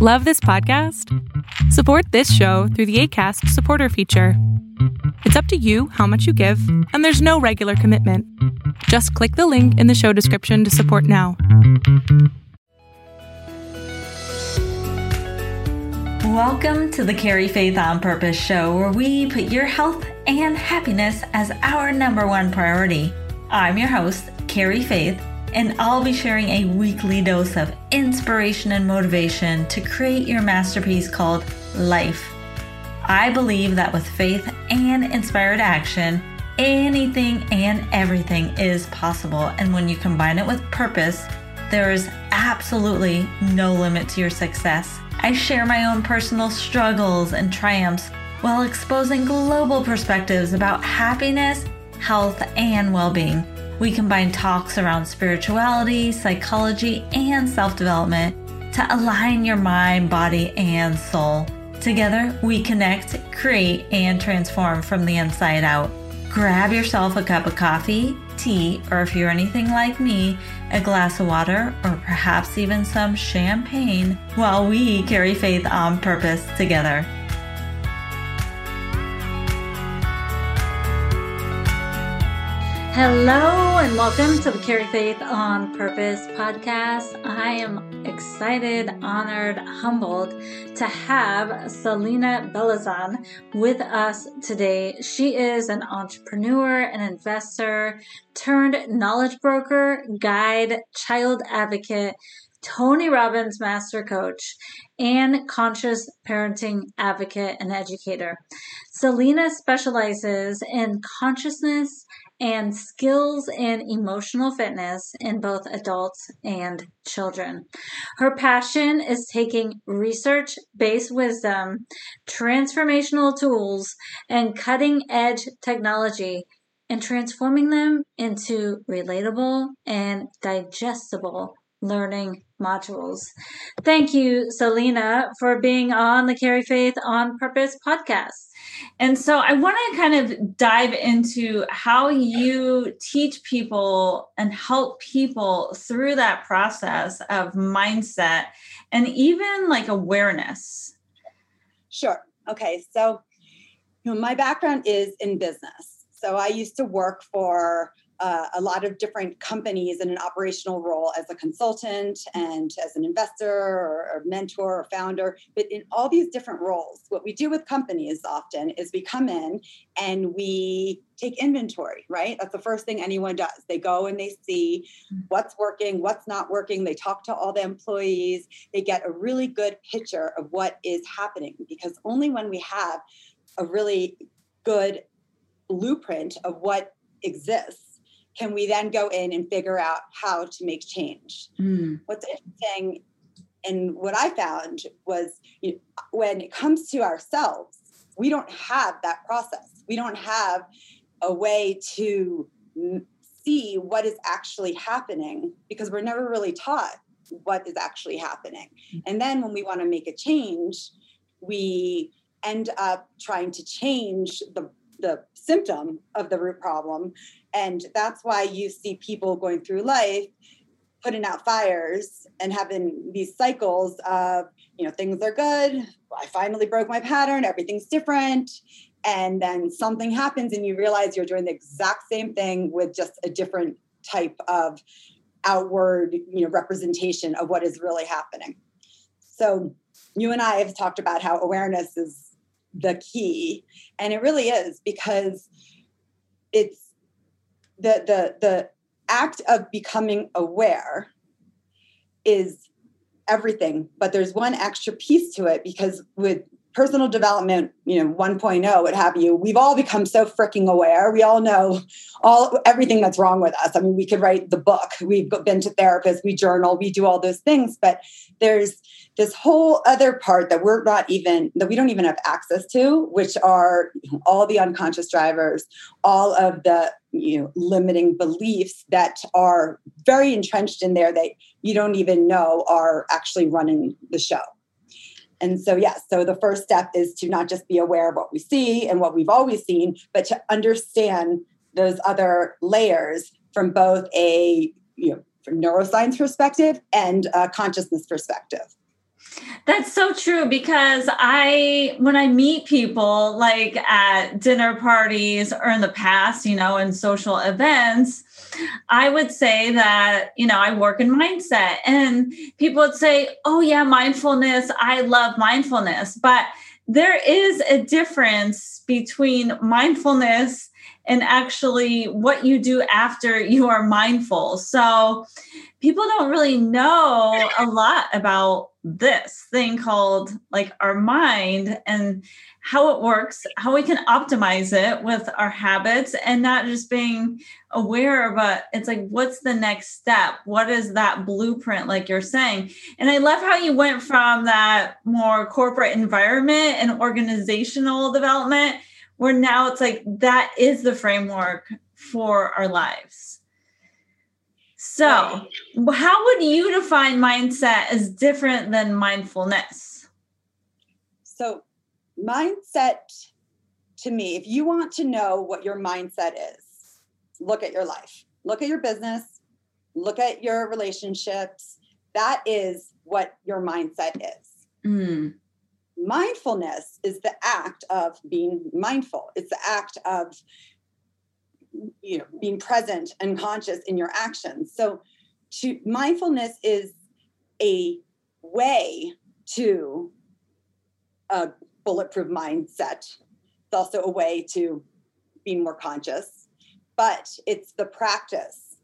Love this podcast? Support this show through the ACAST supporter feature. It's up to you how much you give, and there's no regular commitment. Just click the link in the show description to support now. Welcome to the Carry Faith on Purpose show, where we put your health and happiness as our number one priority. I'm your host, Carrie Faith and I'll be sharing a weekly dose of inspiration and motivation to create your masterpiece called life. I believe that with faith and inspired action, anything and everything is possible. And when you combine it with purpose, there is absolutely no limit to your success. I share my own personal struggles and triumphs while exposing global perspectives about happiness, health, and well being. We combine talks around spirituality, psychology, and self development to align your mind, body, and soul. Together, we connect, create, and transform from the inside out. Grab yourself a cup of coffee, tea, or if you're anything like me, a glass of water, or perhaps even some champagne while we carry faith on purpose together. Hello and welcome to the Carry Faith on Purpose podcast. I am excited, honored, humbled to have Selena Belazan with us today. She is an entrepreneur, an investor, turned knowledge broker, guide, child advocate, Tony Robbins Master Coach, and conscious parenting advocate and educator. Selena specializes in consciousness and skills in emotional fitness in both adults and children. Her passion is taking research based wisdom, transformational tools, and cutting edge technology and transforming them into relatable and digestible learning modules. Thank you, Selena, for being on the Carry Faith on Purpose podcast. And so I want to kind of dive into how you teach people and help people through that process of mindset and even like awareness. Sure. Okay. So, you know, my background is in business. So I used to work for uh, a lot of different companies in an operational role as a consultant and as an investor or, or, mentor or founder. But in all these different roles, what we do with companies often is we come in and we take inventory, right? That's the first thing anyone does. They go and they see what's working, what's not working. They talk to all the employees. They get a really good picture of what is happening because only when we have a really good blueprint of what exists can we then go in and figure out how to make change? Mm. What's interesting and what I found was you know, when it comes to ourselves, we don't have that process. We don't have a way to see what is actually happening because we're never really taught what is actually happening. Mm. And then when we want to make a change, we end up trying to change the the symptom of the root problem. And that's why you see people going through life putting out fires and having these cycles of, you know, things are good. I finally broke my pattern. Everything's different. And then something happens and you realize you're doing the exact same thing with just a different type of outward, you know, representation of what is really happening. So you and I have talked about how awareness is the key and it really is because it's the the the act of becoming aware is everything but there's one extra piece to it because with personal development, you know, 1.0, what have you, we've all become so freaking aware. We all know all everything that's wrong with us. I mean, we could write the book. We've been to therapists, we journal, we do all those things, but there's this whole other part that we're not even that we don't even have access to, which are all the unconscious drivers, all of the you know limiting beliefs that are very entrenched in there that you don't even know are actually running the show. And so, yes, so the first step is to not just be aware of what we see and what we've always seen, but to understand those other layers from both a you know from neuroscience perspective and a consciousness perspective. That's so true because I, when I meet people like at dinner parties or in the past, you know, in social events, I would say that, you know, I work in mindset and people would say, oh, yeah, mindfulness. I love mindfulness. But there is a difference between mindfulness and actually what you do after you are mindful. So people don't really know a lot about this thing called like our mind and how it works, how we can optimize it with our habits and not just being aware, but uh, it's like, what's the next step? What is that blueprint, like you're saying? And I love how you went from that more corporate environment and organizational development, where now it's like that is the framework for our lives. So, how would you define mindset as different than mindfulness? So, mindset to me, if you want to know what your mindset is, look at your life, look at your business, look at your relationships. That is what your mindset is. Mm. Mindfulness is the act of being mindful, it's the act of you know being present and conscious in your actions. So to mindfulness is a way to a bulletproof mindset. It's also a way to be more conscious but it's the practice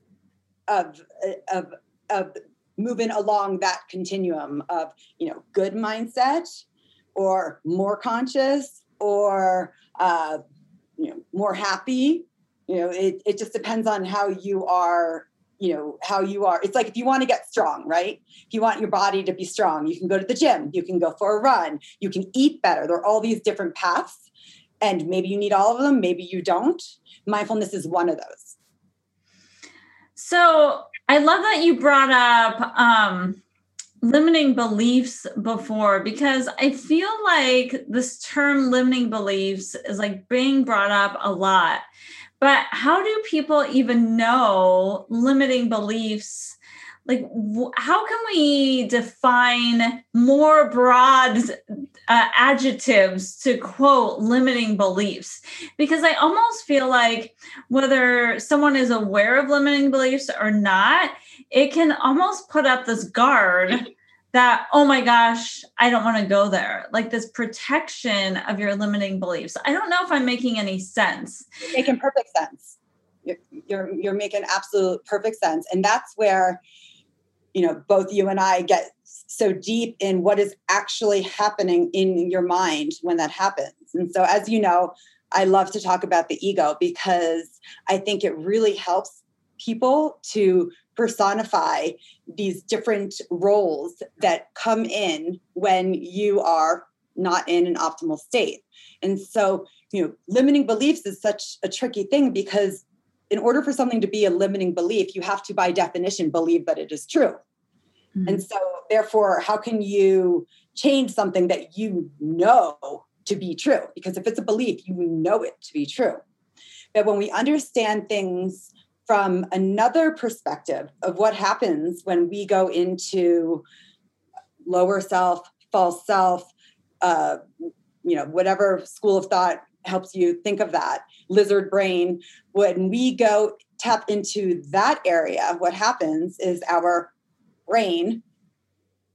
of of of moving along that continuum of you know good mindset or more conscious or uh, you know more happy you know it, it just depends on how you are you know how you are. It's like if you want to get strong right? If you want your body to be strong you can go to the gym you can go for a run you can eat better. There are all these different paths and maybe you need all of them maybe you don't. Mindfulness is one of those. So i love that you brought up um limiting beliefs before because I feel like this term limiting beliefs is like being brought up a lot. But how do people even know limiting beliefs? Like, how can we define more broad uh, adjectives to quote limiting beliefs? Because I almost feel like whether someone is aware of limiting beliefs or not, it can almost put up this guard that oh my gosh i don't want to go there. Like this protection of your limiting beliefs. I don't know if i'm making any sense. You're making perfect sense. You're, you're you're making absolute perfect sense. And that's where you know both you and i get so deep in what is actually happening in your mind when that happens. And so as you know i love to talk about the ego because i think it really helps people to personify these different roles that come in when you are not in an optimal state. And so, you know, limiting beliefs is such a tricky thing because in order for something to be a limiting belief, you have to, by definition, believe that it is true. Mm-hmm. And so, therefore, how can you change something that you know to be true? Because if it's a belief, you know it to be true. But when we understand things from another perspective of what happens when we go into lower self, false self, uh, you know, whatever school of thought helps you think of that, lizard brain. When we go tap into that area, what happens is our brain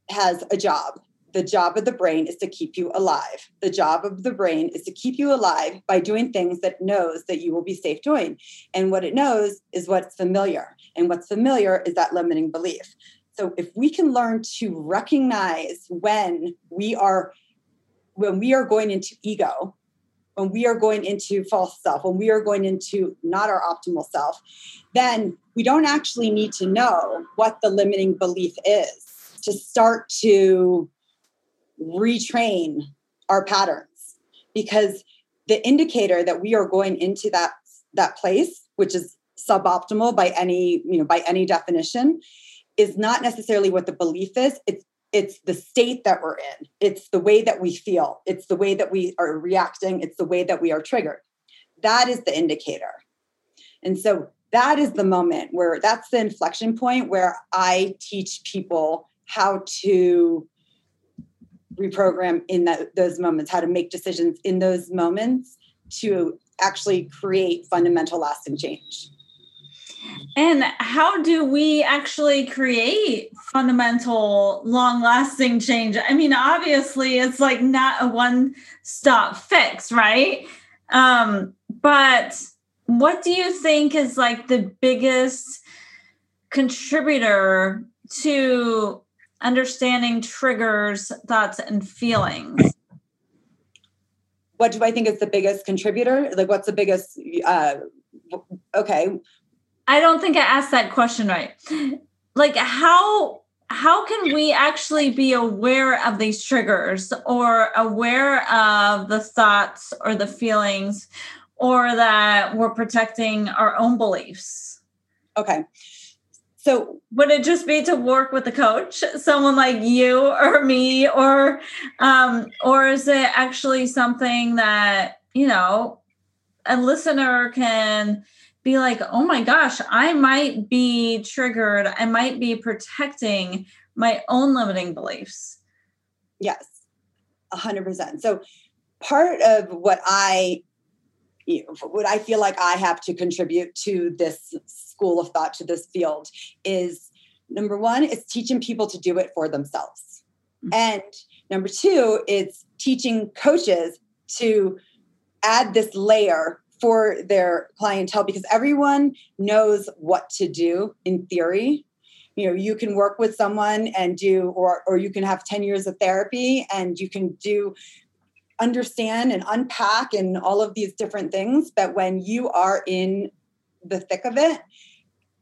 has a job the job of the brain is to keep you alive. The job of the brain is to keep you alive by doing things that knows that you will be safe doing. And what it knows is what's familiar. And what's familiar is that limiting belief. So if we can learn to recognize when we are when we are going into ego, when we are going into false self, when we are going into not our optimal self, then we don't actually need to know what the limiting belief is to start to retrain our patterns. Because the indicator that we are going into that that place which is suboptimal by any you know by any definition is not necessarily what the belief is. It's it's the state that we're in. It's the way that we feel. It's the way that we are reacting. It's the way that we are triggered. That is the indicator. And so that is the moment where that's the inflection point where i teach people how to reprogram in that, those moments, how to make decisions in those moments to actually create fundamental lasting change. And how do we actually create fundamental, long lasting change? I mean, obviously, it's like not a one stop fix, right? Um, but what do you think is like the biggest contributor to understanding triggers, thoughts, and feelings? What do I think is the biggest contributor? Like, what's the biggest? Uh, okay. I don't think I asked that question right. Like, how how can we actually be aware of these triggers or aware of the thoughts or the feelings or that we're protecting our own beliefs? Okay. So would it just be to work with a coach, someone like you or me, or um, or is it actually something that you know a listener can be like, oh my gosh, I might be triggered. I might be protecting my own limiting beliefs. Yes, a hundred percent. So part of what I you know, what I feel like I have to contribute to this school of thought, to this field, is number one, is teaching people to do it for themselves. Mm-hmm. And number two, it's teaching coaches to add this layer for their clientele because everyone knows what to do in theory you know you can work with someone and do or or you can have 10 years of therapy and you can do understand and unpack and all of these different things but when you are in the thick of it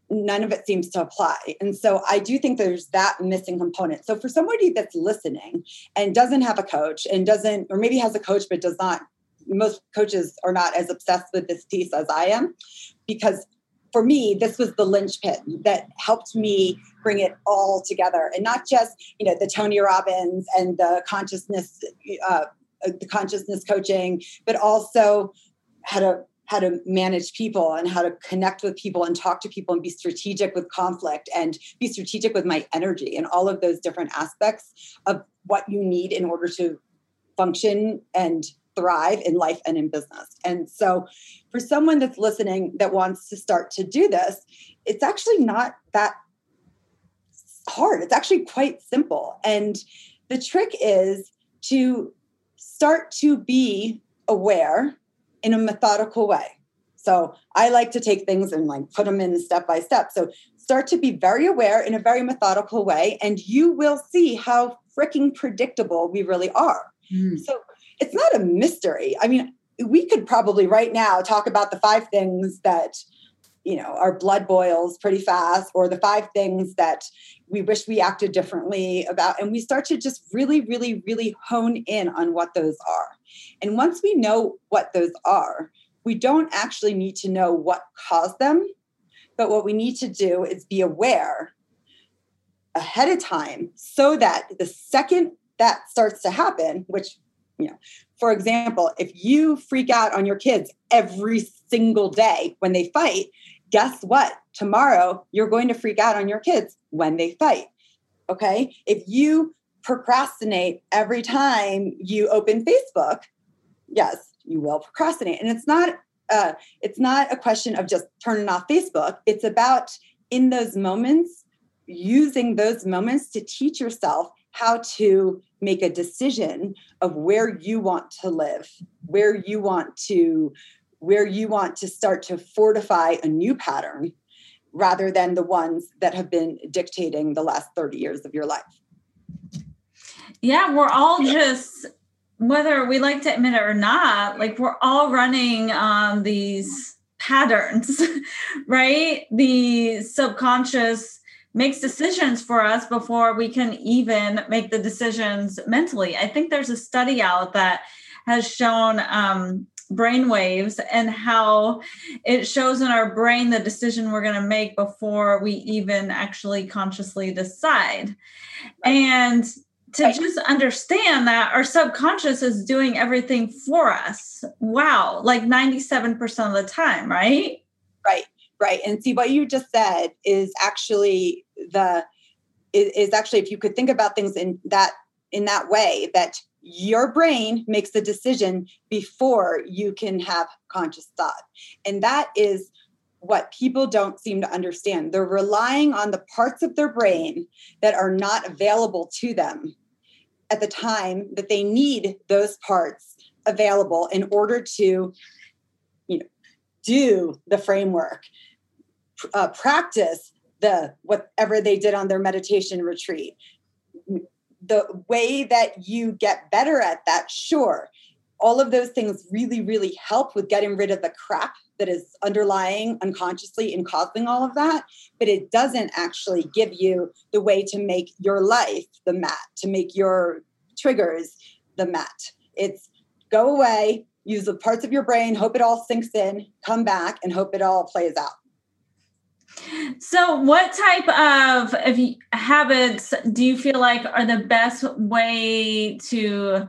none of it seems to apply. And so i do think there's that missing component. So for somebody that's listening and doesn't have a coach and doesn't or maybe has a coach but does not most coaches are not as obsessed with this piece as i am because for me this was the linchpin that helped me bring it all together. And not just you know the tony robbins and the consciousness uh, the consciousness coaching, but also how to how to manage people and how to connect with people and talk to people and be strategic with conflict and be strategic with my energy and all of those different aspects of what you need in order to function and thrive in life and in business. And so for someone that's listening that wants to start to do this, it's actually not that hard. It's actually quite simple. And the trick is to start to be aware in a methodical way. So I like to take things and like put them in step by step. So start to be very aware in a very methodical way, and you will see how freaking predictable we really are. Mm. So it's not a mystery. I mean, we could probably right now talk about the five things that you know our blood boils pretty fast or the five things that we wish we acted differently about and we start to just really really really hone in on what those are and once we know what those are we don't actually need to know what caused them but what we need to do is be aware ahead of time so that the second that starts to happen which you know for example if you freak out on your kids every single day when they fight guess what? Tomorrow you're going to freak out on your kids when they fight. Okay. If you procrastinate every time you open Facebook, yes, you will procrastinate. And it's not uh, it's not a question of just turning off Facebook. It's about in those moments, using those moments to teach yourself how to make a decision of where you want to live, where you want to where you want to start to fortify a new pattern rather than the ones that have been dictating the last 30 years of your life. Yeah, we're all just whether we like to admit it or not, like we're all running on these patterns, right? The subconscious makes decisions for us before we can even make the decisions mentally. I think there's a study out that has shown um, brain waves and how it shows in our brain the decision we're going to make before we even actually consciously decide. Right. And to right. just understand that our subconscious is doing everything for us. Wow, like 97% of the time, right? Right, right. And see what you just said is actually the is, actually if you could think about things in that in that way that your brain makes a decision before you can have conscious thought. And that is what people don't seem to understand. They're relying on the parts of their brain that are not available to them at the time that they need those parts available in order to you know do the framework uh, practice the whatever they did on their meditation retreat the way that you get better at that sure all of those things really really help with getting rid of the crap that is underlying unconsciously and causing all of that but it doesn't actually give you the way to make your life the mat to make your triggers the mat. It's go away use the parts of your brain hope it all sinks in come back and hope it all plays out. So, what type of, habits do you feel like are the best way to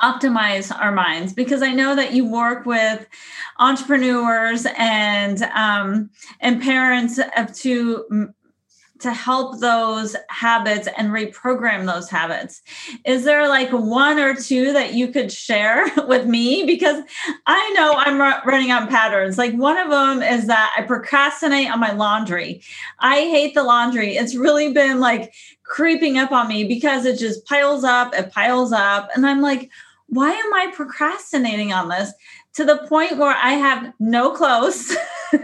optimize our minds? Because I know that you work with entrepreneurs and um, and parents of two to help those habits and reprogram those habits. Is there like one or two that you could share with me? Because I know I'm running on patterns. Like one of them is that I procrastinate on my laundry. I hate the laundry. It's really been like creeping up on me because it just piles up, it piles up. And I'm like, why am I procrastinating on this? To the point where I have no clothes.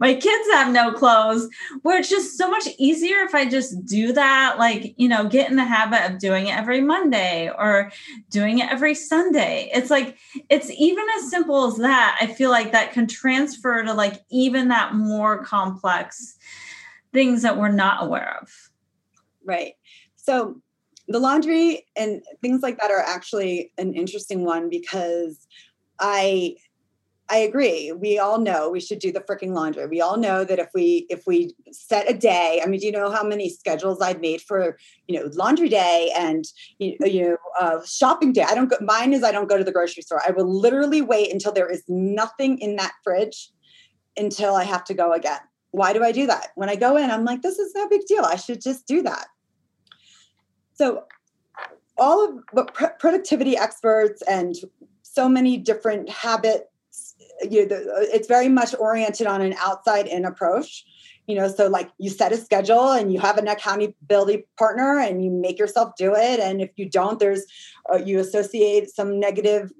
my kids have no clothes where it's just so much easier if i just do that like you know get in the habit of doing it every monday or doing it every sunday it's like it's even as simple as that i feel like that can transfer to like even that more complex things that we're not aware of right so the laundry and things like that are actually an interesting one because i I agree. We all know we should do the freaking laundry. We all know that if we if we set a day, I mean, do you know how many schedules I've made for you know laundry day and you know uh, shopping day? I don't go. Mine is I don't go to the grocery store. I will literally wait until there is nothing in that fridge until I have to go again. Why do I do that? When I go in, I'm like, this is no big deal. I should just do that. So all of what productivity experts and so many different habits, you know, the, it's very much oriented on an outside in approach. You know so like you set a schedule and you have an accountability partner and you make yourself do it. And if you don't there's uh, you associate some negative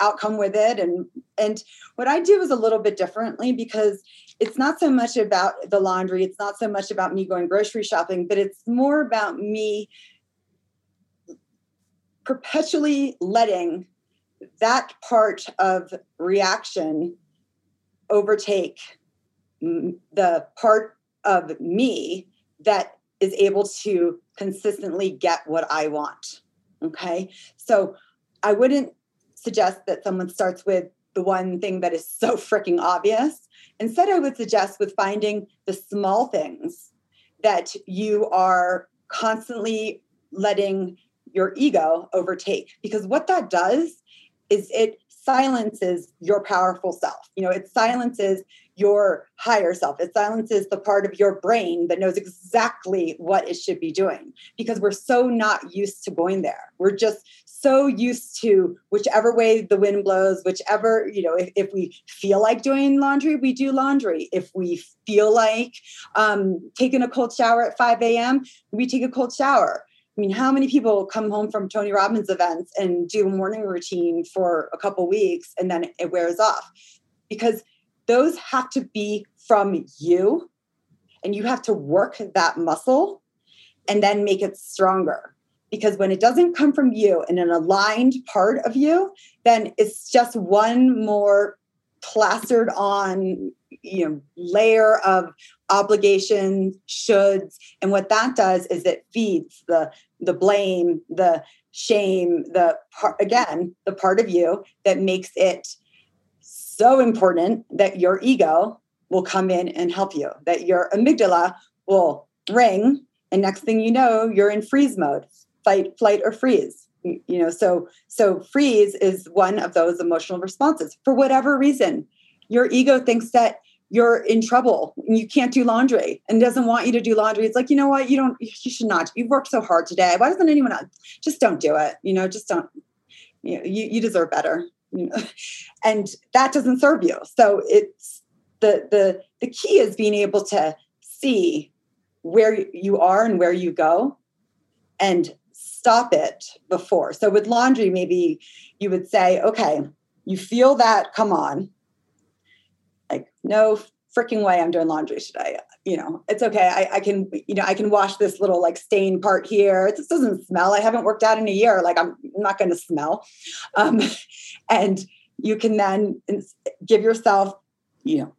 outcome with it. And and what i do is a little bit differently because it's not so much about the laundry. It's not so much about me going grocery shopping but it's more about me perpetually letting that part of reaction overtake the part of me that is able to consistently get what I want. Okay. So I wouldn't suggest that someone starts with the one thing that is so freaking obvious. Instead, I would suggest with finding the small things that you are constantly letting your ego overtake. Because what that does is it silences your powerful self. You know, it silences your higher self. It silences the part of your brain that knows exactly what it should be doing because we're so not used to going there. We're just so used to whichever way the wind blows, whichever, you know, if, if we feel like doing laundry, we do laundry. If we feel like um, taking a cold shower at 5 a.m., we take a cold shower. I mean, how many people come home from Tony Robbins events and do a morning routine for a couple weeks and then it wears off? Because those have to be from you and you have to work that muscle and then make it stronger. Because when it doesn't come from you and an aligned part of you, then it's just one more plastered on you know layer of obligations shoulds and what that does is it feeds the the blame the shame the part again the part of you that makes it so important that your ego will come in and help you that your amygdala will ring and next thing you know you're in freeze mode fight flight or freeze. You know so so freeze is one of those emotional responses. For whatever reason your ego thinks that you're in trouble and you can't do laundry and doesn't want you to do laundry. It's like, you know what? You don't, you should not. You've worked so hard today. Why doesn't anyone else? Just don't do it. You know, just don't, you know, you, you deserve better. You know, and that doesn't serve you. So it's the, the, the key is being able to see where you are and where you go and stop it before. So with laundry, maybe you would say, okay, you feel that come on like no freaking way i'm doing laundry today. You know it's okay. I, I, can you know i can wash this little like stain part here. It just doesn't smell. I haven't worked out in a year. Like i'm not going to smell. Um, and you can then give yourself you know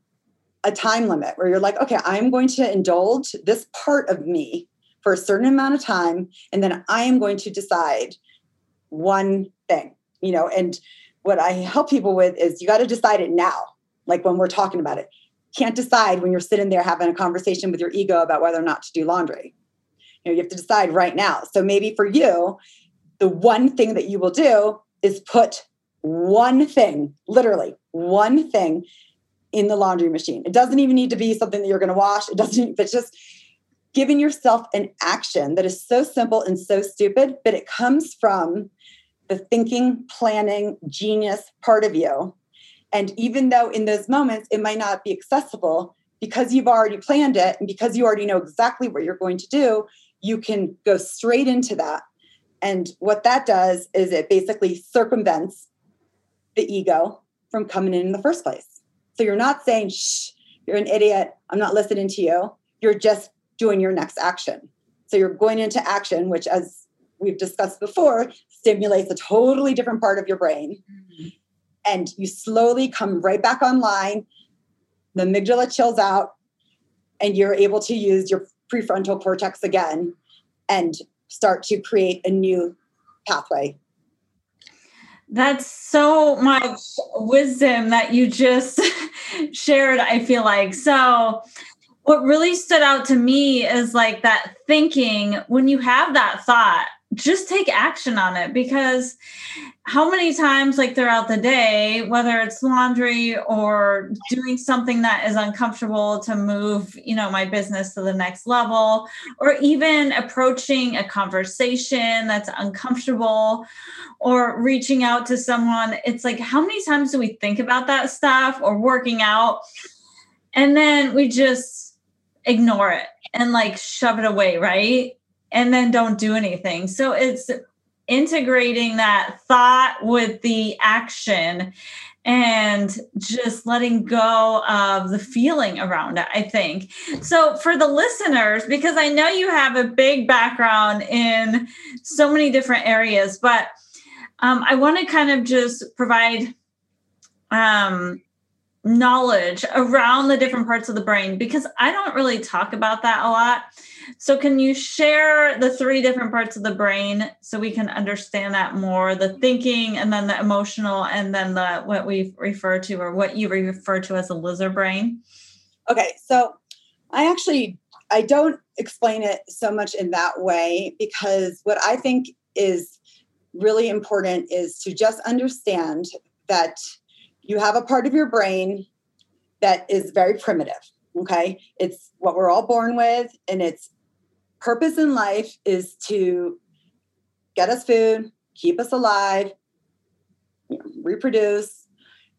a time limit where you're like okay i'm going to indulge this part of me for a certain amount of time and then i am going to decide one thing you know? And what i help people with is you got to decide it now like when we're talking about it. Can't decide when you're sitting there having a conversation with your ego about whether or not to do laundry. You know, you have to decide right now. So maybe for you, the one thing that you will do is put one thing, literally one thing in the laundry machine. It doesn't even need to be something that you're going to wash. It doesn't, but just giving yourself an action that is so simple and so stupid, but it comes from the thinking, planning, genius part of you and even though in those moments it might not be accessible, because you've already planned it and because you already know exactly what you're going to do, you can go straight into that. And what that does is it basically circumvents the ego from coming in in the first place. So you're not saying, shh, you're an idiot. I'm not listening to you. You're just doing your next action. So you're going into action, which, as we've discussed before, stimulates a totally different part of your brain. Mm-hmm and you slowly come right back online. The amygdala chills out, and you're able to use your prefrontal cortex again and start to create a new pathway. That's so much wisdom that you just shared, I feel like. So, what really stood out to me is like that thinking when you have that thought, just take action on it because how many times like throughout the day whether it's laundry or doing something that is uncomfortable to move you know my business to the next level or even approaching a conversation that's uncomfortable or reaching out to someone it's like how many times do we think about that stuff or working out? And then we just ignore it and like shove it away right and then don't do anything. So it's integrating that thought with the action and just letting go of the feeling around it, I think. So, for the listeners, because I know you have a big background in so many different areas, but um, I want to kind of just provide um, knowledge around the different parts of the brain because I don't really talk about that a lot. So, can you share the three different parts of the brain so we can understand that more the thinking, and then the emotional, and then the what we refer to or what you refer to as a lizard brain? Okay, so I actually I don't explain it so much in that way because what I think is really important is to just understand that you have a part of your brain that is very primitive okay it's what we're all born with and its purpose in life is to get us food keep us alive you know, reproduce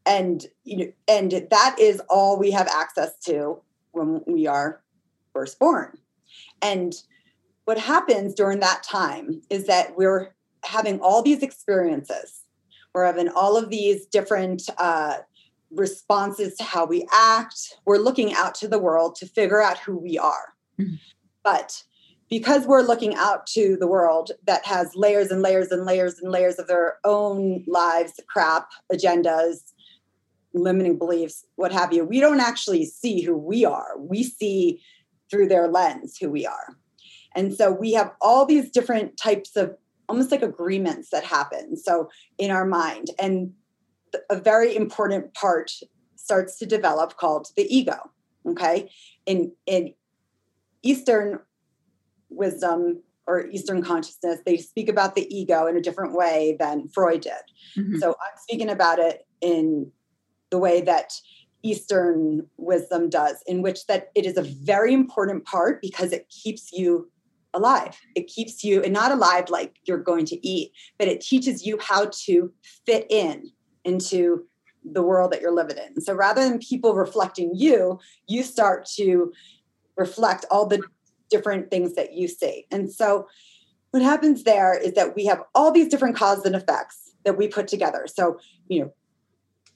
and you know and that is all we have access to when we are first born and what happens during that time is that we're having all these experiences we're having all of these different uh, responses to how we act. We're looking out to the world to figure out who we are. Mm-hmm. But because we're looking out to the world that has layers and layers and layers and layers of their own lives, crap, agendas, limiting beliefs, what have you, we don't actually see who we are. We see through their lens who we are. And so we have all these different types of almost like agreements that happen. So in our mind, and a very important part starts to develop called the ego. Okay, in in Eastern wisdom or Eastern consciousness, they speak about the ego in a different way than Freud did. Mm-hmm. So I'm speaking about it in the way that Eastern wisdom does, in which that it is a very important part because it keeps you alive. It keeps you, and not alive like you're going to eat, but it teaches you how to fit in into the world that you're living in. So rather than people reflecting you, you start to reflect all the different things that you see. And so what happens there is that we have all these different causes and effects that we put together. So, you know,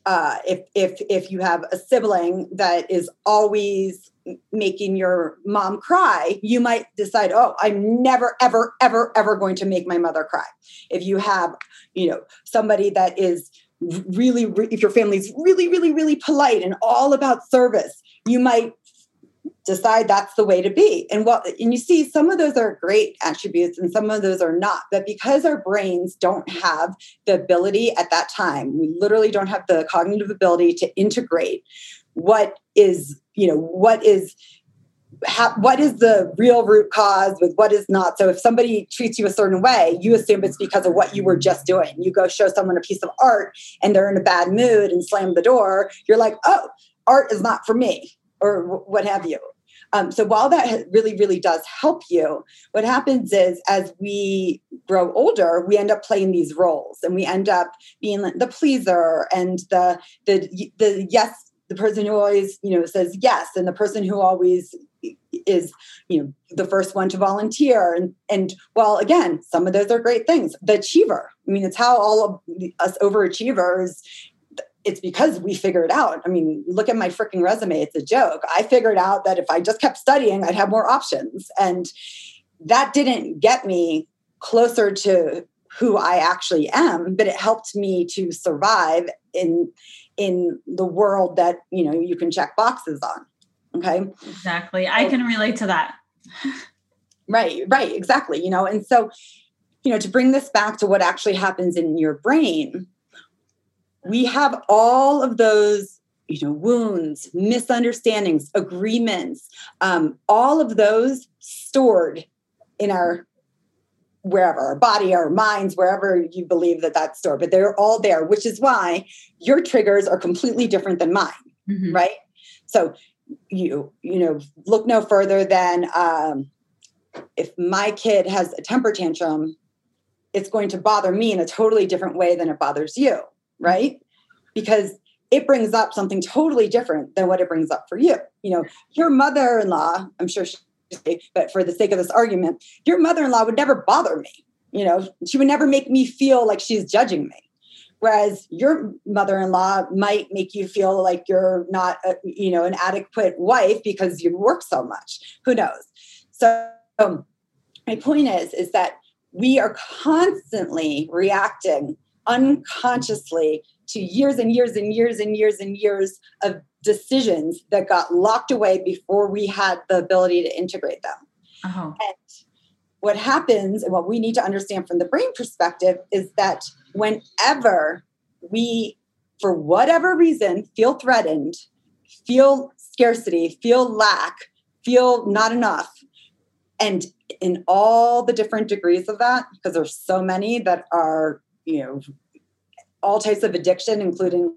uh, if if if you have a sibling that is always making your mom cry, you might decide, oh, I'm never, ever, ever, ever going to make my mother cry. If you have, you know, somebody that is really, if your family's really, really, really polite and all about service, you might decide that's the way to be. And what and you see some of those are great attributes and some of those are not. But because our brains don't have the ability at that time, we literally don't have the cognitive ability to integrate what is, you know, what is what is the real root cause with what is not so if somebody treats you a certain way you assume it's because of what you were just doing you go show someone a piece of art and they're in a bad mood and slam the door you're like oh art is not for me or what have you um, so while that really, really does help you, what happens is as we grow older, we end up playing these roles, and we end up being the pleaser and the the the yes, the person who always you know says yes, and the person who always is you know the first one to volunteer. And and well again some of those are great things the achiever. I mean it's how all of us overachievers it's because we figured out. I mean, look at my freaking resume. It's a joke. I figured out that if I just kept studying, I'd have more options. And that didn't get me closer to who I actually am, but it helped me to survive in in the world that, you know, you can check boxes on. Okay? Exactly. I can relate to that. right, right, exactly, you know. And so, you know, to bring this back to what actually happens in your brain, we have all of those you know wounds misunderstandings agreements um, all of those stored in our wherever our body our minds wherever you believe that that's stored but they're all there which is why your triggers are completely different than mine mm-hmm. right so you you know look no further than um, if my kid has a temper tantrum it's going to bother me in a totally different way than it bothers you right? Because it brings up something totally different than what it brings up for you. You know, your mother-in-law, I'm sure she, but for the sake of this argument, your mother-in-law would never bother me. You know, she would never make me feel like she's judging me. Whereas your mother-in-law might make you feel like you're not, a, you know, an adequate wife because you work so much. Who knows? So um, my point is, is that we are constantly reacting unconsciously to years and years and years and years and years of decisions that got locked away before we had the ability to integrate them. Uh-huh. And what happens, and what we need to understand from the brain perspective, is that whenever we, for whatever reason, feel threatened, feel scarcity, feel lack, feel not enough, and in all the different degrees of that, because there's so many that are you know all types of addiction including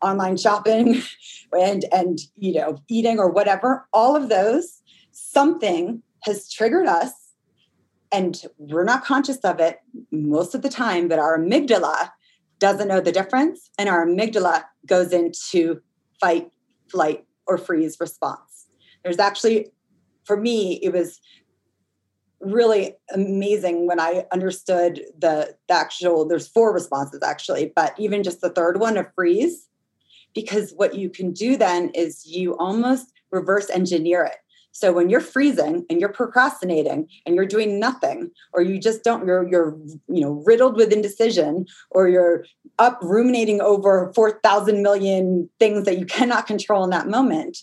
online shopping and and you know eating or whatever all of those something has triggered us and we're not conscious of it most of the time but our amygdala doesn't know the difference and our amygdala goes into fight flight or freeze response. There's actually for me it was really amazing when I understood the, the actual, there's four responses actually, but even just the third one of freeze, because what you can do then is you almost reverse engineer it. So when you're freezing and you're procrastinating and you're doing nothing, or you just don't, you're you're you know riddled with indecision, or you're up ruminating over four thousand million things that you cannot control in that moment.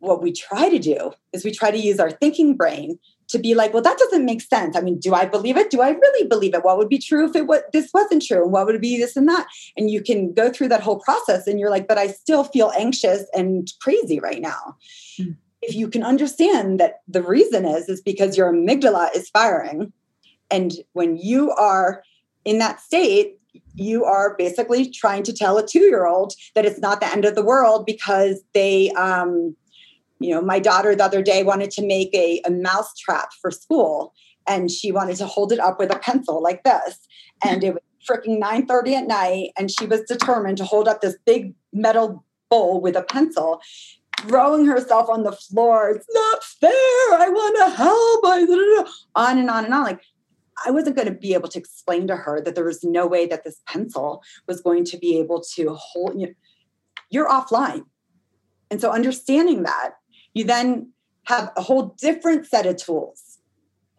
What we try to do is we try to use our thinking brain to be like, well, that doesn't make sense. I mean, do I believe it? Do I really believe it? What would be true if it was this wasn't true? And what would be this and that? And you can go through that whole process and you're like, but I still feel anxious and crazy right now. Mm. If you can understand that the reason is is because your amygdala is firing. And when you are in that state, you are basically trying to tell a two year old that it's not the end of the world because they, um, you know, my daughter the other day wanted to make a, a mouse trap for school and she wanted to hold it up with a pencil like this. And it was freaking 9 30 at night. And she was determined to hold up this big metal bowl with a pencil throwing herself on the floor. It's not fair. I want to help. I, on and on and on. Like, I wasn't going to be able to explain to her that there was no way that this pencil was going to be able to hold you. You're offline. And so understanding that, you then have a whole different set of tools.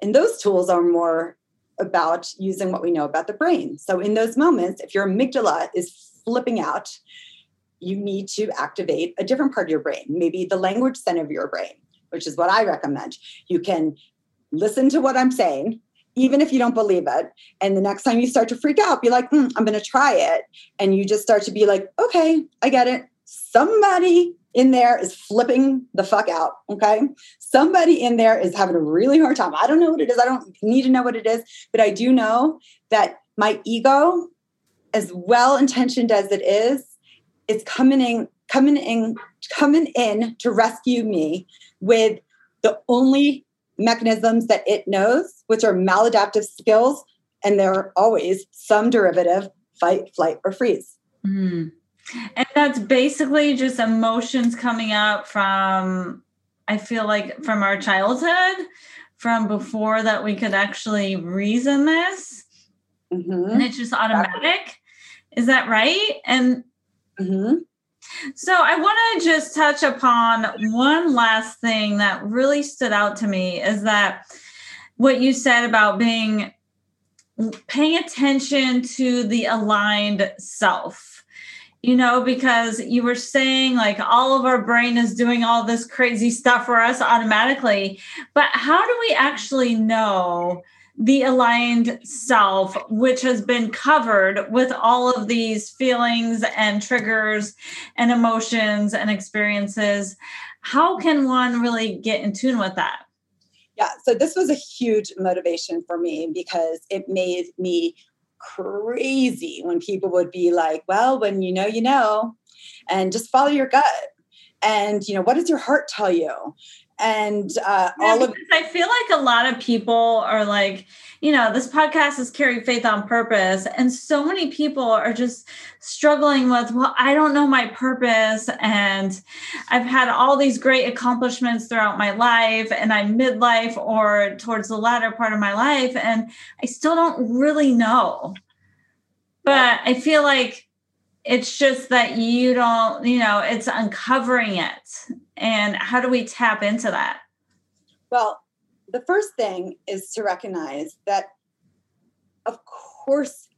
And those tools are more about using what we know about the brain. So in those moments, if your amygdala is flipping out, you need to activate a different part of your brain, maybe the language center of your brain, which is what I recommend. You can listen to what I'm saying, even if you don't believe it. And the next time you start to freak out, be like, mm, I'm going to try it. And you just start to be like, okay, I get it. Somebody in there is flipping the fuck out. Okay. Somebody in there is having a really hard time. I don't know what it is. I don't need to know what it is, but I do know that my ego, as well intentioned as it is, is coming in, coming in, coming in to rescue me with the only mechanisms that it knows, which are maladaptive skills, and they're always some derivative fight, flight, or freeze. Mm. And that's basically just emotions coming up from, I feel like, from our childhood, from before that we could actually reason this. Mm-hmm. And it's just automatic. Is that right? And mm-hmm. So I want to just touch upon one last thing that really stood out to me is that what you said about being paying attention to the aligned self you know, because you were saying like all of our brain is doing all this crazy stuff for us automatically. But how do we actually know the aligned self, which has been covered with all of these feelings and triggers and emotions and experiences? How can one really get in tune with that? Yeah, so this was a huge motivation for me because it made me crazy when people would be like, well, when you know, you know, and just follow your gut. And, you know, what does your heart tell you? And uh, yeah, all of I feel like a lot of people are like, you know, this podcast is carry faith on purpose, and so many people are just struggling with, well, I don't know my purpose, and I've had all these great accomplishments throughout my life, and I'm midlife or towards the latter part of my life, and I still don't really know. But I feel like it's just that you don't, you know, it's uncovering it and how do we tap into that? Well, the first thing is to recognize that, of course,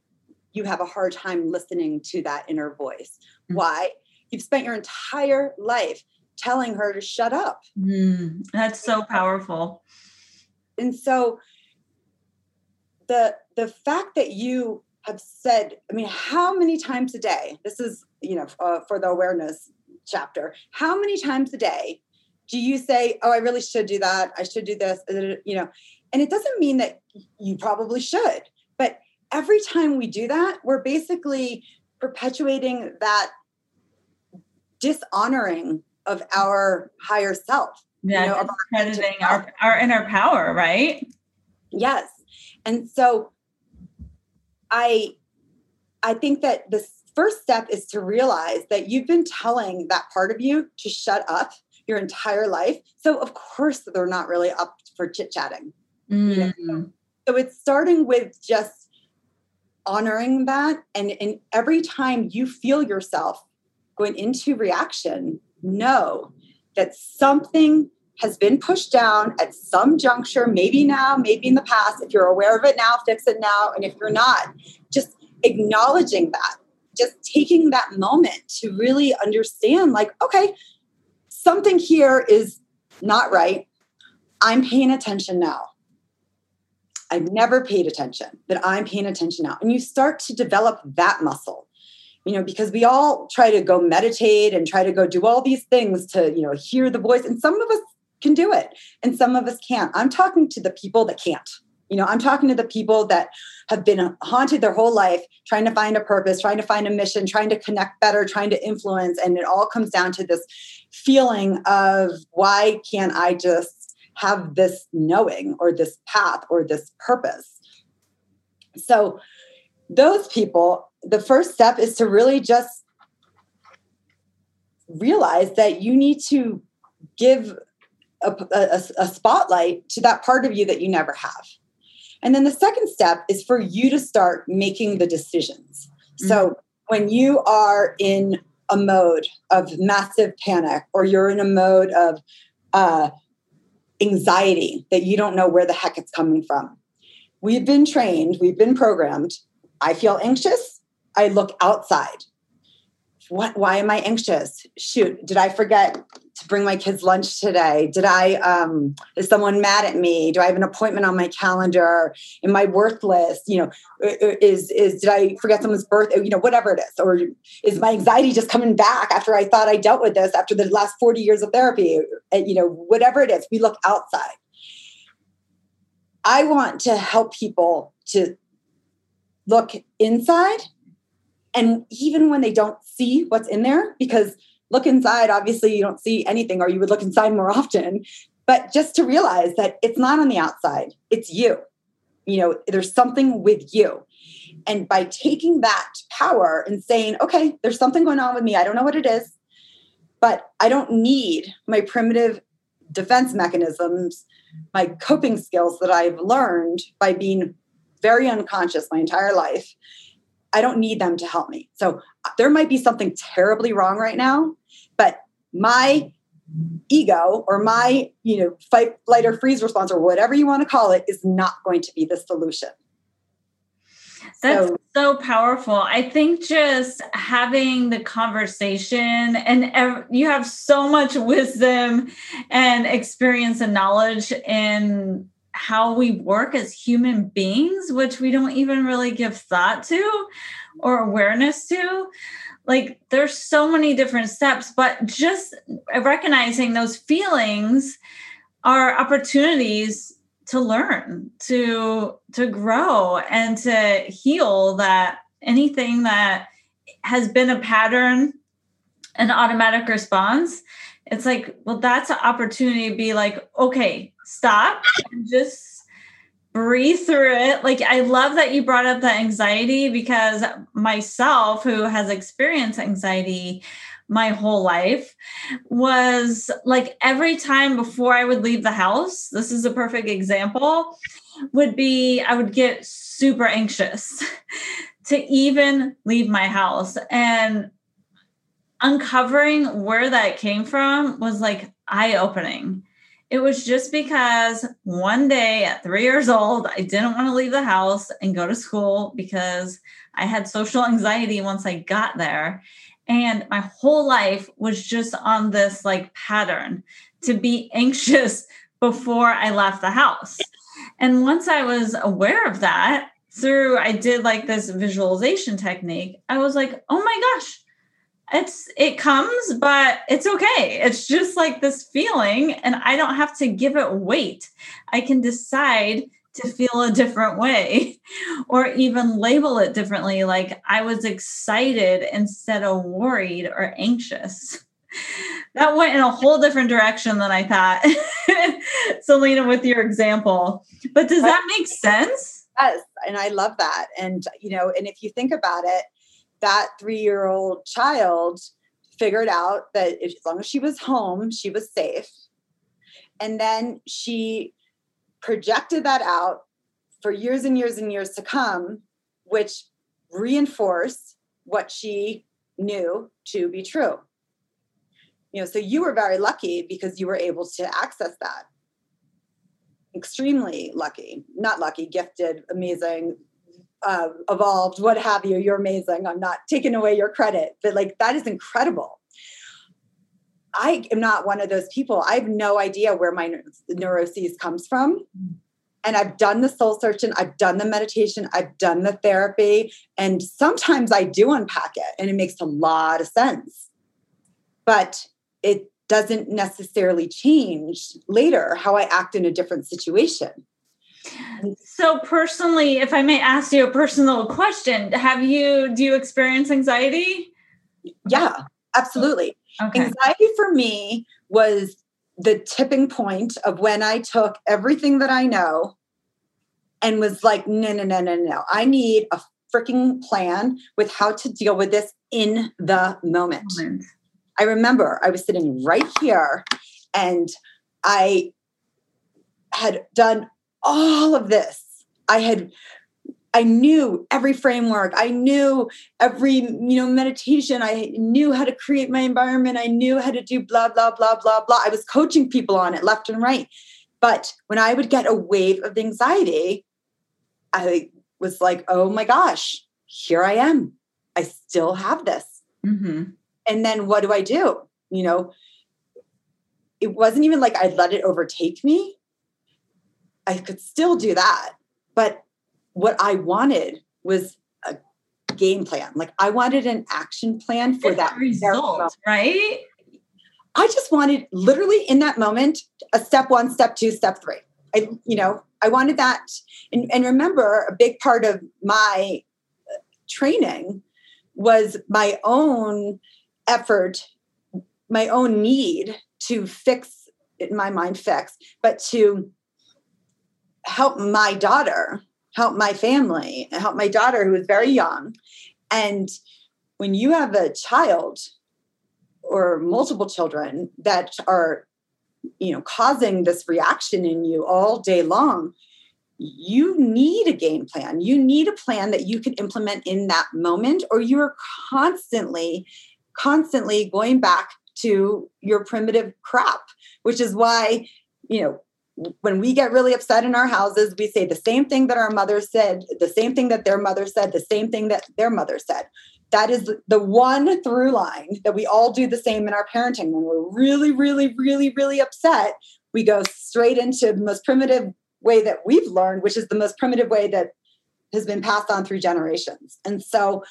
you have a hard time listening to that inner voice. Mm-hmm. Why? You've spent your entire life telling her to shut up. Mm, that's so powerful. And so the the fact that you have said, I mean, how many times a day? This is, you know, uh, for the awareness chapter. How many times a day do you say oh i really should do that. I should do this uh, you know? And it doesn't mean that you probably should but every time we do that we're basically perpetuating that dishonoring of our higher self yeah you know, crediting our, our inner power right? Yes. And so i i think that this first step is to realize that you've been telling that part of you to shut up your entire life. So, of course, they're not really up for chit chatting. Mm. You know? Mm. So, it's starting with just honoring that. And, and every time you feel yourself going into reaction, know that something has been pushed down at some juncture, maybe now, maybe in the past. If you're aware of it now, fix it now. And if you're not, just acknowledging that just taking that moment to really understand like okay something here is not right. I'm paying attention now. I've never paid attention but i'm paying attention now. And you start to develop that muscle you know because we all try to go meditate and try to go do all these things to you know hear the voice and some of us can do it and some of us can't. I'm talking to the people that can't You know, I'm talking to the people that have been haunted their whole life, trying to find a purpose, trying to find a mission, trying to connect better, trying to influence. And it all comes down to this feeling of why can't I just have this knowing or this path or this purpose? So, those people, the first step is to really just realize that you need to give a, a, a, spotlight to that part of you that you never have. And then the second step is for you to start making the decisions. Mm-hmm. So when you are in a mode of massive panic or you're in a mode of uh, anxiety that you don't know where the heck it's coming from, we've been trained, we've been programmed. I feel anxious, I look outside. What, why am I anxious? Shoot, did I forget to bring my kids lunch today? Did I, um, is someone mad at me? Do I have an appointment on my calendar? Am I worthless? You know, is, is, did I forget someone's birthday? You know, whatever it is. Or is my anxiety just coming back after I thought I dealt with this after the last 40 years of therapy? Uh, you know, whatever it is, we look outside. I want to help people to look inside and even when they don't see what's in there because look inside, obviously you don't see anything, or you would look inside more often. But just to realize that it's not on the outside, it's you. You know, there's something with you. And by taking that power and saying, okay, there's something going on with me, I don't know what it is, but I don't need my primitive defense mechanisms, my coping skills that I've learned by being very unconscious my entire life. I don't need them to help me. So uh, there might be something terribly wrong right now, but my ego or my you know fight flight or freeze response or whatever you want to call it is not going to be the solution that's so, so powerful i think just having the conversation and ev- you have so much wisdom and experience and knowledge in how we work as human beings which we don't even really give thought to or awareness to. Like there's so many different steps but just recognizing those feelings are opportunities to learn to to grow and to heal that anything that has been a pattern an automatic response. It's like well that's an opportunity to be like okay stop and just breathe through it. Like, I love that you brought up the anxiety because myself, who has experienced anxiety my whole life, was like every time before I would leave the house, this is a perfect example, would be I would get super anxious to even leave my house. And uncovering where that came from was like eye opening it was just because one day at three years old, I didn't want to leave the house and go to school because I had social anxiety once I got there. And my whole life was just on this like pattern to be anxious before I left the house. And once I was aware of that, through I did like this visualization technique, I was like, oh my gosh, it's it comes but it's okay. It's just like this feeling and i don't have to give it weight. I can decide to feel a different way or even label it differently like i was excited instead of worried or anxious. That went in a whole different direction than i thought. Selena with your example. But does that make sense? Yes and i love that. And you know and if you think about it that three year old child figured out that if, as long as she was home, she was safe. And then she projected that out for years and years and years to come, which reinforced what she knew to be true. You know, so you were very lucky because you were able to access that. Extremely lucky, not lucky, gifted, amazing, uh, evolved, what have you. You're amazing. I'm not taking away your credit, but like that is incredible. I am not one of those people. I have no idea where my neuroses comes from. And I've done the soul searching, I've done the meditation, I've done the therapy, and sometimes I do unpack it and it makes a lot of sense. But it doesn't necessarily change later how I act in a different situation. So personally, if I may ask you a personal question, have you do you experience anxiety? Yeah, absolutely. Okay. Anxiety for me was the tipping point of when I took everything that I know and was like, no, no, no, no, no. I need a freaking plan with how to deal with this in the moment. moment. I remember I was sitting right here and I had done all of this. I had I knew every framework. I knew every, you know, meditation. I knew how to create my environment. I knew how to do blah, blah, blah, blah, blah. I was coaching people on it left and right. But when I would get a wave of anxiety, I was like, oh my gosh, here I am. I still have this. Mm-hmm. And then what do I do? You know, it wasn't even like I let it overtake me. I could still do that. But what I wanted was a game plan. Like I wanted an action plan for that result, right? I just wanted literally in that moment a step one, step two, step three. I, you know, I wanted that. And, and remember, a big part of my uh, training was my own effort, my own need to fix, it in my mind, fix, but to help my daughter help my family, help my daughter who was very young. And when you have a child or multiple children that are you know causing this reaction in you all day long you need a game plan you need a plan that you can implement in that moment or you're constantly constantly going back to your primitive crap which is why you know when we get really upset in our houses, we say the same thing that our mother said, the same thing that their mother said, the same thing that their mother said. That is the one through line that we all do the same in our parenting. When we're really, really, really, really upset, we go straight into the most primitive way that we've learned, which is the most primitive way that has been passed on through generations. And so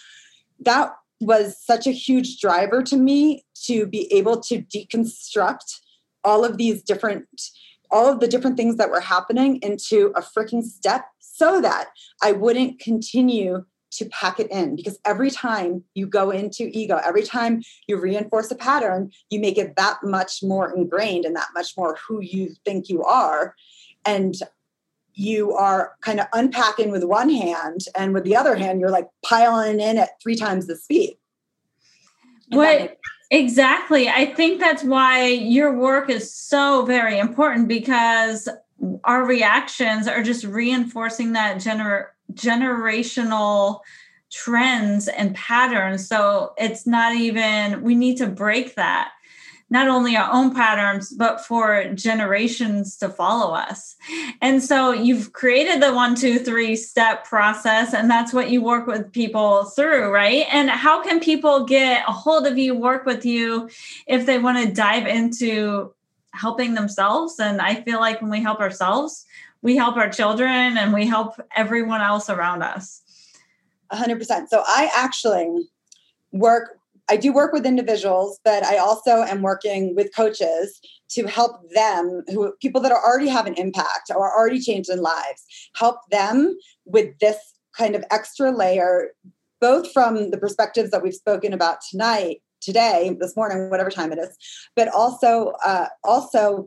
that was such a huge driver to me to be able to deconstruct all of these different all of the different things that were happening into a freaking step so that I wouldn't continue to pack it in because every time you go into ego, every time you reinforce a pattern, you make it that much more ingrained and that much more who you think you are. And you are kind of unpacking with one hand, and with the other hand, you're like piling in at three times the speed. what Exactly. I think that's why your work is so very important because our reactions are just reinforcing that gener- generational trends and patterns. So it's not even, we need to break that not only our own patterns, but for generations to follow us. And so you've created the one, two, three step process, and that's what you work with people through, right? And how can people get a hold of you, work with you if they want to dive into helping themselves? And I feel like when we help ourselves, we help our children and we help everyone else around us. 100%. So I actually work I do work with individuals, but I also am working with coaches to help them who people that are already have an impact or are already changed in lives, help them with this kind of extra layer, both from the perspectives that we've spoken about tonight, today, this morning, whatever time it is, but also uh, also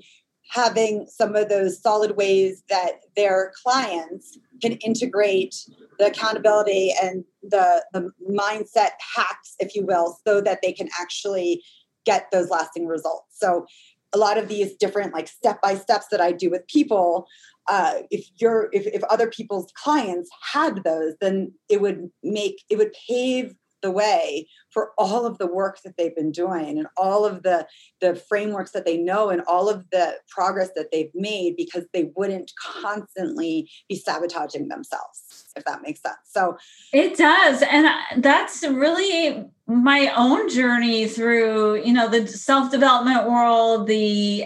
having some of those solid ways that their clients can integrate the accountability and the, the mindset hacks, if you will, so that they can actually get those lasting results. So a lot of these different like step by steps that I do with people, uh, if you're if, if other people's clients had those, then it would make it would pave the way for all of the work that they've been doing and all of the the frameworks that they know and all of the progress that they've made because they wouldn't constantly be sabotaging themselves if that makes sense. So it does and that's really my own journey through you know the self-development world the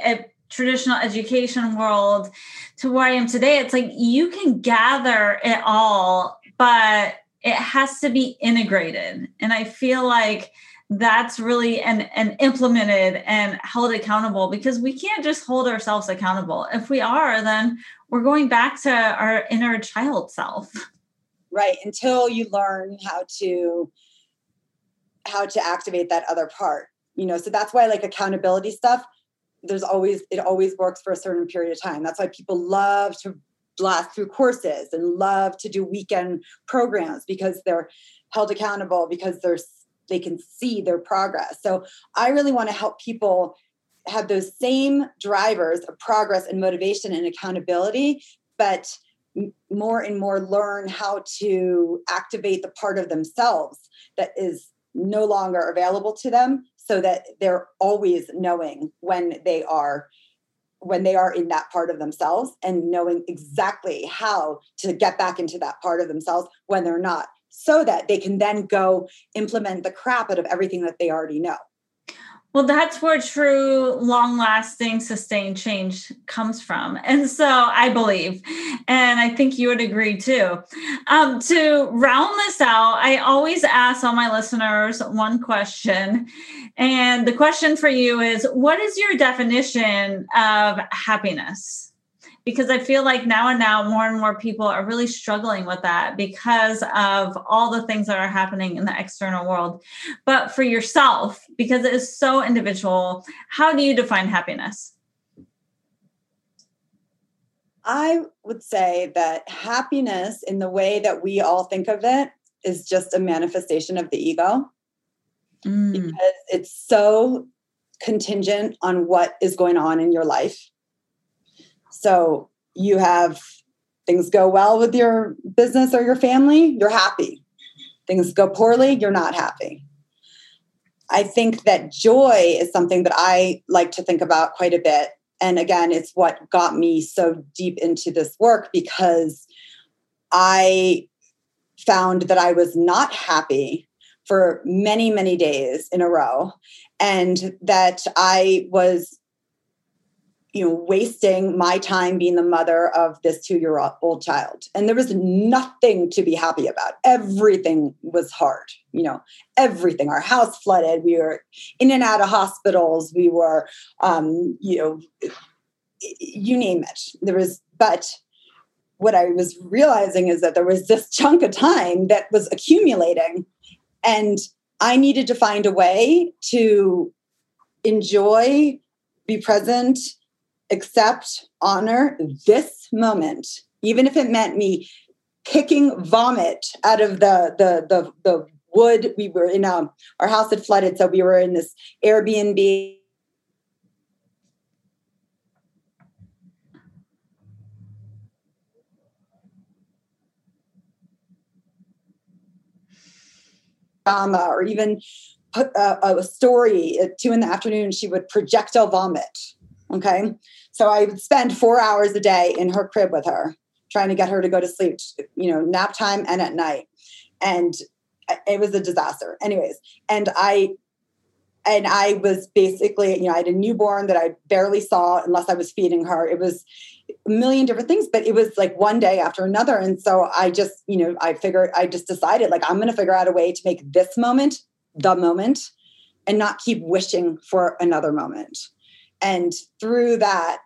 traditional education world to where I am today, it's like you can gather it all, but it has to be integrated. And I feel like that's really and and implemented and held accountable because we can't just hold ourselves accountable. If we are, then we're going back to our inner child self. Right. Until you learn how to how to activate that other part. You know, so that's why like accountability stuff, there's always it always works for a certain period of time. That's why people love to blast through courses and love to do weekend programs because they're held accountable because they're they can see their progress. So I really want to help people have those same drivers of progress and motivation and accountability, but more and more learn how to activate the part of themselves that is no longer available to them so that they're always knowing when they are when they are in that part of themselves and knowing exactly how to get back into that part of themselves when they're not so that they can then go implement the crap out of everything that they already know well, that's where true, long lasting, sustained change comes from. And so I believe, and I think you would agree too. Um, to round this out, I always ask all my listeners one question. And the question for you is What is your definition of happiness? Because I feel like now and now more and more people are really struggling with that because of all the things that are happening in the external world. But for yourself, because it is so individual, how do you define happiness? I would say that happiness, in the way that we all think of it, is just a manifestation of the ego mm. because it's so contingent on what is going on in your life so you have things go well with your business or your family, you're happy. Things go poorly, you're not happy. I think that joy is something that I like to think about quite a bit. And again, it's what got me so deep into this work because I found that I was not happy for many, many days in a row. And that I was you know wasting my time being the mother of this two year old child. And there was nothing to be happy about. Everything was hard you know everything. Our house flooded. We were in and out of hospitals. We were um, you know you name it. There was but what i was realizing is that there was this chunk of time that was accumulating and i needed to find a way to enjoy be present accept, honor this moment, even if it meant me kicking vomit out of the the the, the wood. We were in um, our house had flooded, so we were in this Airbnb. Um, uh, or even put a, a story at two in the afternoon, she would projectile vomit. Okay. So I would spend four hours a day in her crib with her, trying to get her to go to sleep, you know, nap time and at night. And it was a disaster. Anyways, and I and I was basically, you know, I had a newborn that I barely saw unless I was feeding her. It was a million different things, but it was like one day after another. And so I just, you know, I figured, I just decided like, I'm going to figure out a way to make this moment the moment and not keep wishing for another moment and through that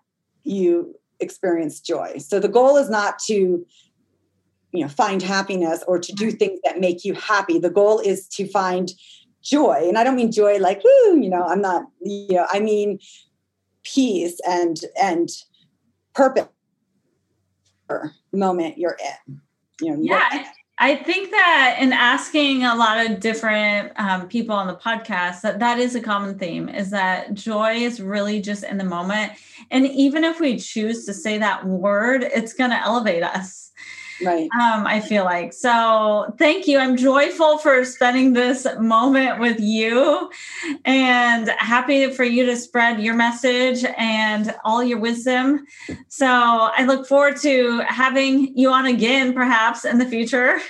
you experience joy. So the goal is not to you know find happiness or to do things that make you happy. The goal is to find joy. And i don't mean joy like woo you know i'm not you know i mean peace and and purpose moment you're in you know yeah I think that in asking a lot of different um, people on the podcast, that that is a common theme is that joy is really just in the moment. And even if we choose to say that word, it's going to elevate us. Right. Um, I feel like. So thank you. I'm joyful for spending this moment with you and happy for you to spread your message and all your wisdom. So I look forward to having you on again, perhaps in the future.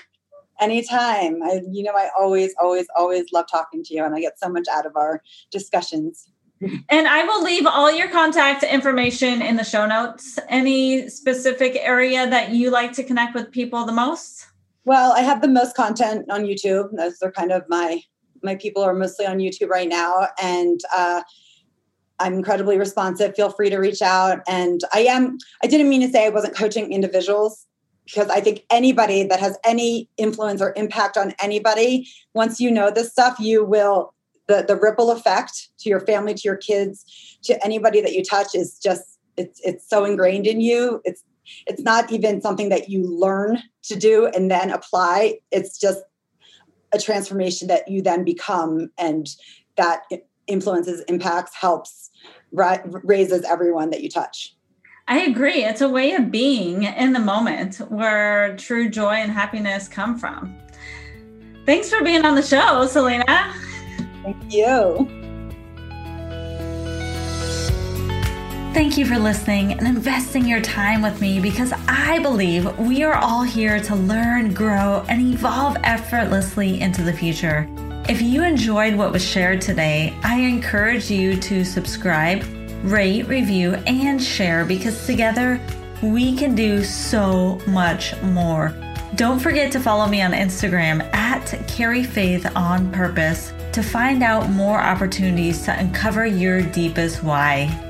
Anytime. I, you know, I always, always, always love talking to you, and I get so much out of our discussions. And I will leave all your contact information in the show notes. Any specific area that you like to connect with people the most? Well, I have the most content on YouTube. Those are kind of my my people are mostly on YouTube right now, and uh, I'm incredibly responsive. Feel free to reach out. And I am, I didn't mean to say I wasn't coaching individuals because I think anybody that has any influence or impact on anybody, once you know this stuff, you will, the, the ripple effect to your family, to your kids, to anybody that you touch is just, it's, it's so ingrained in you. It's, it's not even something that you learn to do and then apply. It's just a transformation that you then become and that influences, impacts, helps, raises everyone that you touch. I agree. It's a way of being in the moment where true joy and happiness come from. Thanks for being on the show, Selena. Thank you. Thank you for listening and investing your time with me because I believe we are all here to learn, grow, and evolve effortlessly into the future. If you enjoyed what was shared today, I encourage you to subscribe, rate, review, and share because together we can do so much more. Don't forget to follow me on Instagram at Carry Faith on Purpose to find out more opportunities to uncover your deepest why.